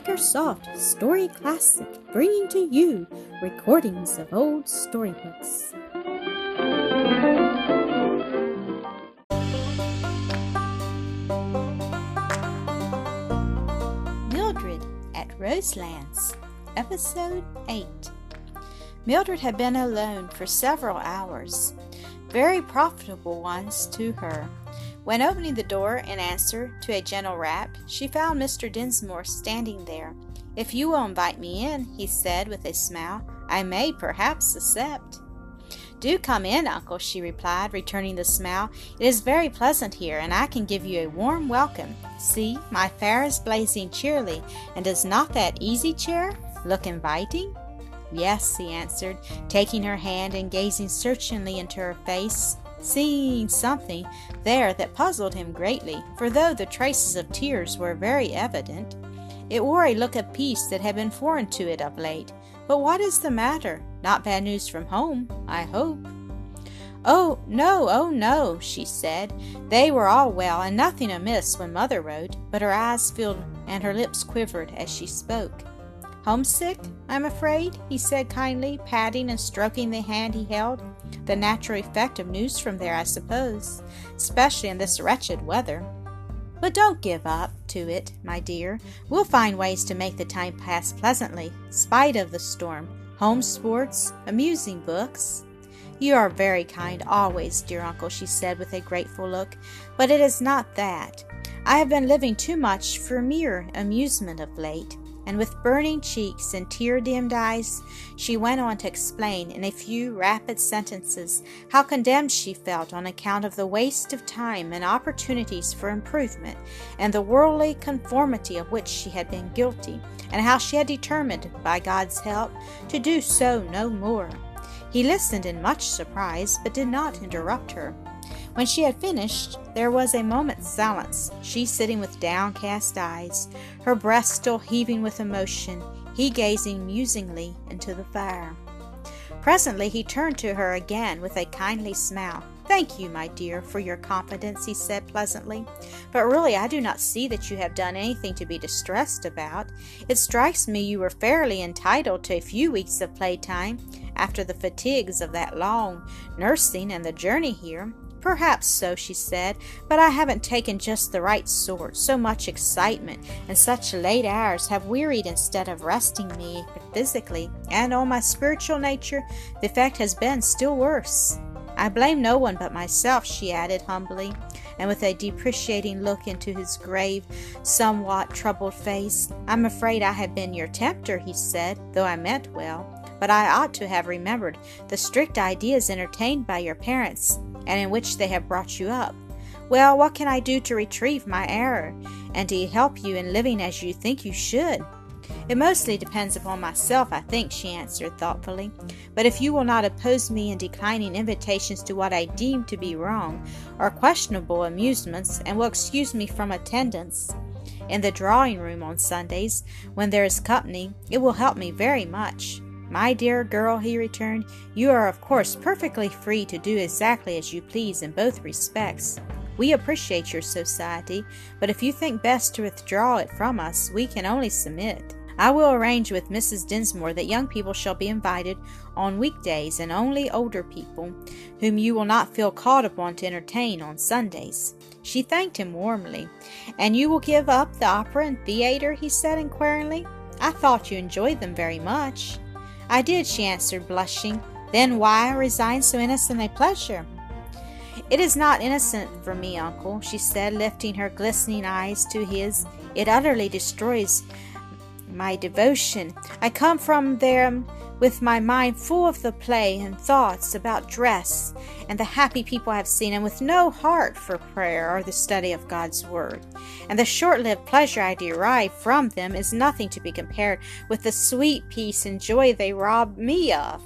Makersoft Story Classic, bringing to you recordings of old storybooks. Mildred at Roselands, Episode 8. Mildred had been alone for several hours, very profitable ones to her. When opening the door in answer to a gentle rap, she found Mr. Dinsmore standing there. If you will invite me in, he said with a smile, I may perhaps accept. Do come in, uncle, she replied, returning the smile. It is very pleasant here, and I can give you a warm welcome. See, my fire is blazing cheerily, and does not that easy chair look inviting? Yes, he answered, taking her hand and gazing searchingly into her face seeing something there that puzzled him greatly, for though the traces of tears were very evident, it wore a look of peace that had been foreign to it of late. But what is the matter? Not bad news from home, I hope. Oh, no, oh, no, she said. They were all well, and nothing amiss when mother wrote, but her eyes filled and her lips quivered as she spoke. Homesick, I'm afraid, he said kindly, patting and stroking the hand he held. The natural effect of news from there, I suppose, especially in this wretched weather. But don't give up to it, my dear. We'll find ways to make the time pass pleasantly, spite of the storm. Home sports, amusing books. You are very kind always, dear uncle, she said with a grateful look, but it is not that. I have been living too much for mere amusement of late and with burning cheeks and tear dimmed eyes, she went on to explain in a few rapid sentences how condemned she felt on account of the waste of time and opportunities for improvement, and the worldly conformity of which she had been guilty, and how she had determined, by God's help, to do so no more. He listened in much surprise, but did not interrupt her. When she had finished, there was a moment's silence, she sitting with downcast eyes, her breast still heaving with emotion, he gazing musingly into the fire. Presently he turned to her again with a kindly smile. Thank you, my dear, for your confidence, he said pleasantly. But really, I do not see that you have done anything to be distressed about. It strikes me you were fairly entitled to a few weeks of playtime after the fatigues of that long nursing and the journey here. Perhaps so, she said, but I haven't taken just the right sort. So much excitement and such late hours have wearied instead of resting me physically, and on my spiritual nature the effect has been still worse. I blame no one but myself, she added humbly, and with a deprecating look into his grave, somewhat troubled face. I'm afraid I have been your tempter, he said, though I meant well. But I ought to have remembered the strict ideas entertained by your parents and in which they have brought you up. Well, what can I do to retrieve my error and to help you in living as you think you should? It mostly depends upon myself, I think, she answered thoughtfully. But if you will not oppose me in declining invitations to what I deem to be wrong or questionable amusements, and will excuse me from attendance in the drawing room on Sundays when there is company, it will help me very much. My dear girl, he returned, you are of course perfectly free to do exactly as you please in both respects. We appreciate your society, but if you think best to withdraw it from us, we can only submit. I will arrange with Mrs. Dinsmore that young people shall be invited on weekdays and only older people, whom you will not feel called upon to entertain on Sundays. She thanked him warmly. And you will give up the opera and theatre? he said inquiringly. I thought you enjoyed them very much. I did, she answered, blushing. Then why resign so innocent a pleasure? It is not innocent for me, uncle, she said, lifting her glistening eyes to his. It utterly destroys my devotion. I come from there with my mind full of the play and thoughts about dress and the happy people I have seen, and with no heart for prayer or the study of God's Word. And the short lived pleasure I derive from them is nothing to be compared with the sweet peace and joy they rob me of.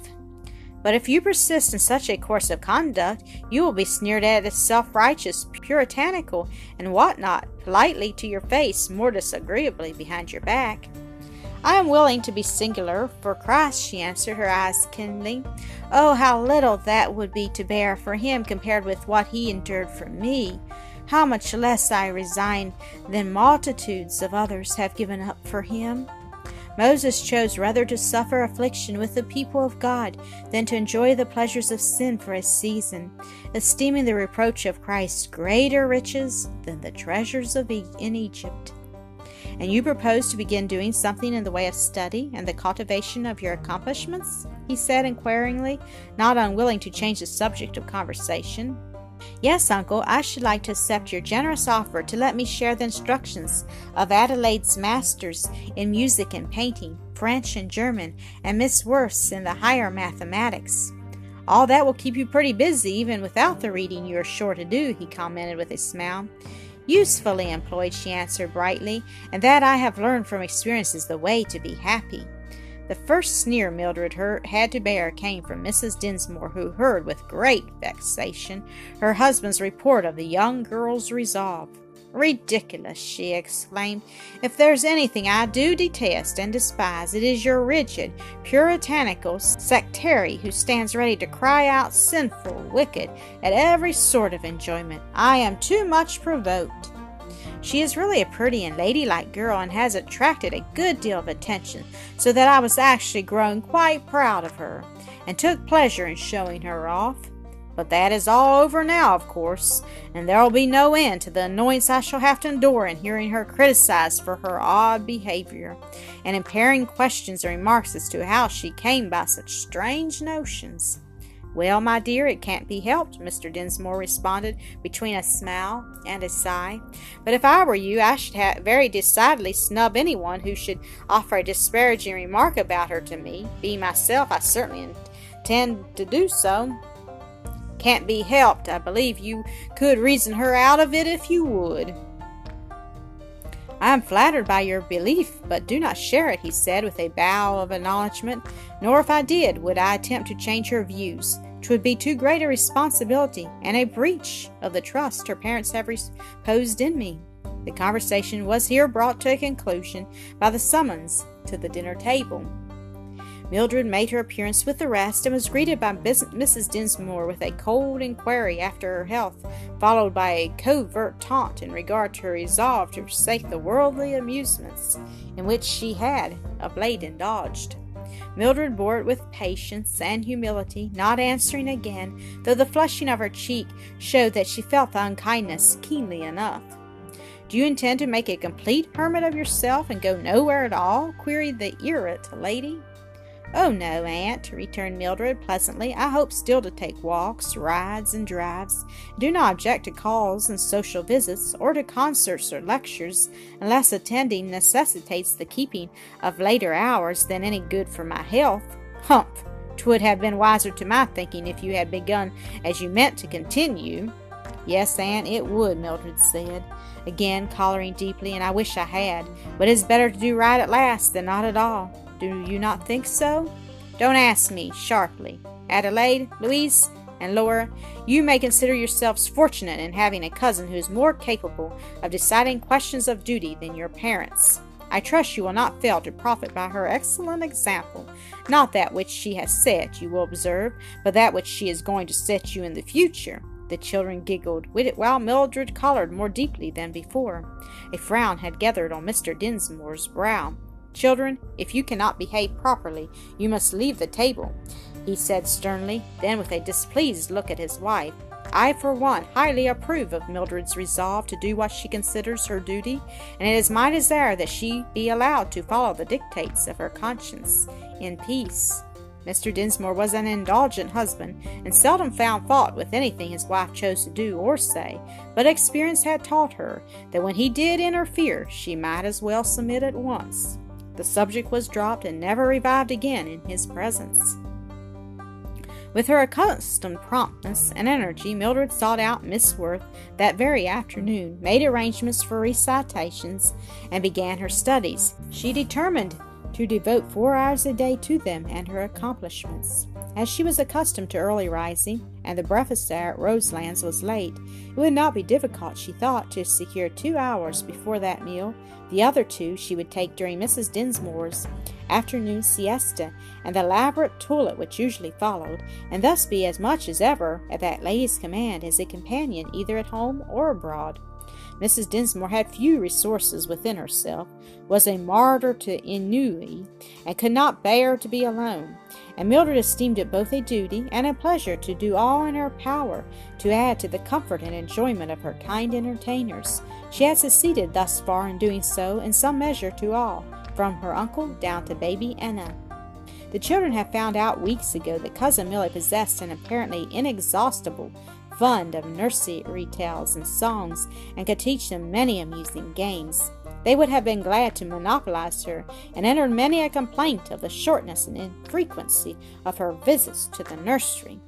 But if you persist in such a course of conduct, you will be sneered at as self righteous, puritanical, and what not, politely to your face, more disagreeably behind your back. I am willing to be singular for Christ, she answered, her eyes kindling. Oh, how little that would be to bear for him compared with what he endured for me. how much less I resign than multitudes of others have given up for him. Moses chose rather to suffer affliction with the people of God than to enjoy the pleasures of sin for a season, esteeming the reproach of Christ greater riches than the treasures of e- in Egypt. And you propose to begin doing something in the way of study and the cultivation of your accomplishments? he said inquiringly, not unwilling to change the subject of conversation. Yes, uncle, I should like to accept your generous offer to let me share the instructions of Adelaide's masters in music and painting, French and German, and Miss Worth's in the higher mathematics. All that will keep you pretty busy, even without the reading you are sure to do, he commented with a smile. Usefully employed, she answered brightly, and that I have learned from experience is the way to be happy. The first sneer Mildred had to bear came from Mrs. Dinsmore, who heard with great vexation her husband's report of the young girl's resolve. Ridiculous, she exclaimed. If there's anything I do detest and despise, it is your rigid, puritanical sectary who stands ready to cry out sinful, wicked, at every sort of enjoyment. I am too much provoked. She is really a pretty and ladylike girl and has attracted a good deal of attention, so that I was actually growing quite proud of her, and took pleasure in showing her off. But that is all over now, of course, and there'll be no end to the annoyance I shall have to endure in hearing her criticized for her odd behavior, and in impairing questions and remarks as to how she came by such strange notions. Well, my dear, it can't be helped, Mr. Dinsmore responded between a smile and a sigh. But if I were you, I should very decidedly snub anyone who should offer a disparaging remark about her to me. Be myself, I certainly intend to do so. Can't be helped. I believe you could reason her out of it if you would. I am flattered by your belief, but do not share it, he said with a bow of acknowledgment. Nor if I did, would I attempt to change her views. 'Twould be too great a responsibility and a breach of the trust her parents have reposed in me. The conversation was here brought to a conclusion by the summons to the dinner table. Mildred made her appearance with the rest and was greeted by Mrs. Dinsmore with a cold inquiry after her health, followed by a covert taunt in regard to her resolve to forsake the worldly amusements in which she had of late indulged. Mildred bore it with patience and humility, not answering again, though the flushing of her cheek showed that she felt the unkindness keenly enough. Do you intend to make a complete hermit of yourself and go nowhere at all? queried the irate lady. Oh, no, aunt, returned Mildred pleasantly. I hope still to take walks, rides, and drives. Do not object to calls and social visits, or to concerts or lectures, unless attending necessitates the keeping of later hours than any good for my health. Humph! Twould have been wiser to my thinking if you had begun as you meant to continue. Yes, aunt, it would, Mildred said, again coloring deeply, and I wish I had. But it's better to do right at last than not at all. Do you not think so? Don't ask me, sharply. Adelaide, Louise, and Laura, you may consider yourselves fortunate in having a cousin who is more capable of deciding questions of duty than your parents. I trust you will not fail to profit by her excellent example. Not that which she has set, you will observe, but that which she is going to set you in the future. The children giggled, with it while Mildred colored more deeply than before. A frown had gathered on Mr. Dinsmore's brow. Children, if you cannot behave properly, you must leave the table, he said sternly. Then, with a displeased look at his wife, I, for one, highly approve of Mildred's resolve to do what she considers her duty, and it is my desire that she be allowed to follow the dictates of her conscience in peace. Mr. Dinsmore was an indulgent husband, and seldom found fault with anything his wife chose to do or say, but experience had taught her that when he did interfere, she might as well submit at once. The subject was dropped and never revived again in his presence. With her accustomed promptness and energy, Mildred sought out Miss Worth that very afternoon, made arrangements for recitations, and began her studies. She determined to devote four hours a day to them and her accomplishments. As she was accustomed to early rising, and the breakfast hour at Roselands was late, it would not be difficult, she thought, to secure two hours before that meal. The other two she would take during Mrs. Dinsmore's afternoon siesta, and the elaborate toilet which usually followed, and thus be as much as ever at that lady's command as a companion either at home or abroad. Mrs. Dinsmore had few resources within herself, was a martyr to ennui, and could not bear to be alone, and Mildred esteemed it both a duty and a pleasure to do all in her power to add to the comfort and enjoyment of her kind entertainers. She had succeeded thus far in doing so in some measure to all, from her uncle down to baby Enna. The children had found out weeks ago that Cousin Milly possessed an apparently inexhaustible fund of nursery tales and songs and could teach them many amusing games. They would have been glad to monopolize her and entered many a complaint of the shortness and infrequency of her visits to the nursery.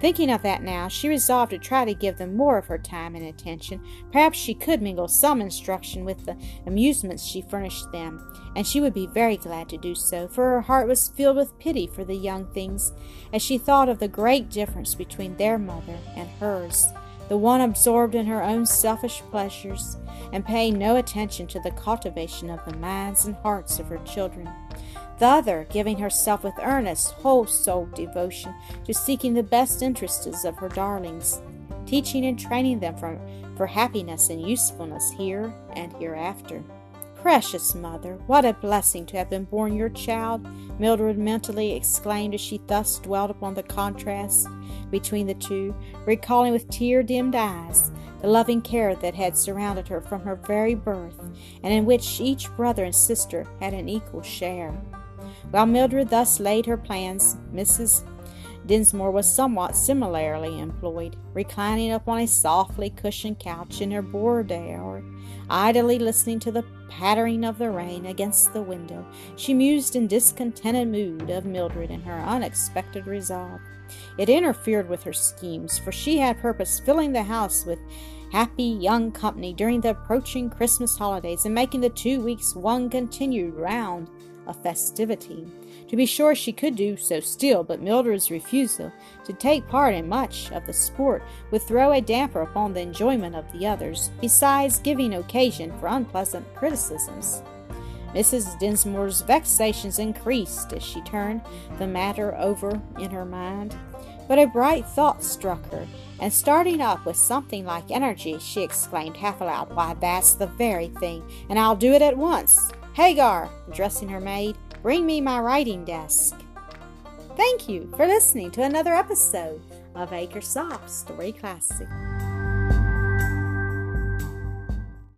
Thinking of that now, she resolved to try to give them more of her time and attention. Perhaps she could mingle some instruction with the amusements she furnished them, and she would be very glad to do so, for her heart was filled with pity for the young things as she thought of the great difference between their mother and hers, the one absorbed in her own selfish pleasures and paying no attention to the cultivation of the minds and hearts of her children the other giving herself with earnest, whole souled devotion to seeking the best interests of her darlings, teaching and training them for, happiness and usefulness here and hereafter. Precious mother, what a blessing to have been born your child, Mildred mentally exclaimed as she thus dwelt upon the contrast between the two, recalling with tear dimmed eyes the loving care that had surrounded her from her very birth, and in which each brother and sister had an equal share. While Mildred thus laid her plans, Mrs. Dinsmore was somewhat similarly employed, reclining upon a softly cushioned couch in her boudoir, idly listening to the pattering of the rain against the window. She mused in discontented mood of Mildred and her unexpected resolve. It interfered with her schemes, for she had purposed filling the house with happy young company during the approaching Christmas holidays and making the two weeks one continued round of festivity. To be sure, she could do so still, but Mildred's refusal to take part in much of the sport would throw a damper upon the enjoyment of the others, besides giving occasion for unpleasant criticisms. Mrs. Dinsmore's vexations increased as she turned the matter over in her mind. But a bright thought struck her, and starting up with something like energy, she exclaimed half aloud, Why, that's the very thing, and I'll do it at once. Hagar, addressing her maid, bring me my writing desk. Thank you for listening to another episode of Acresoft Story Classic.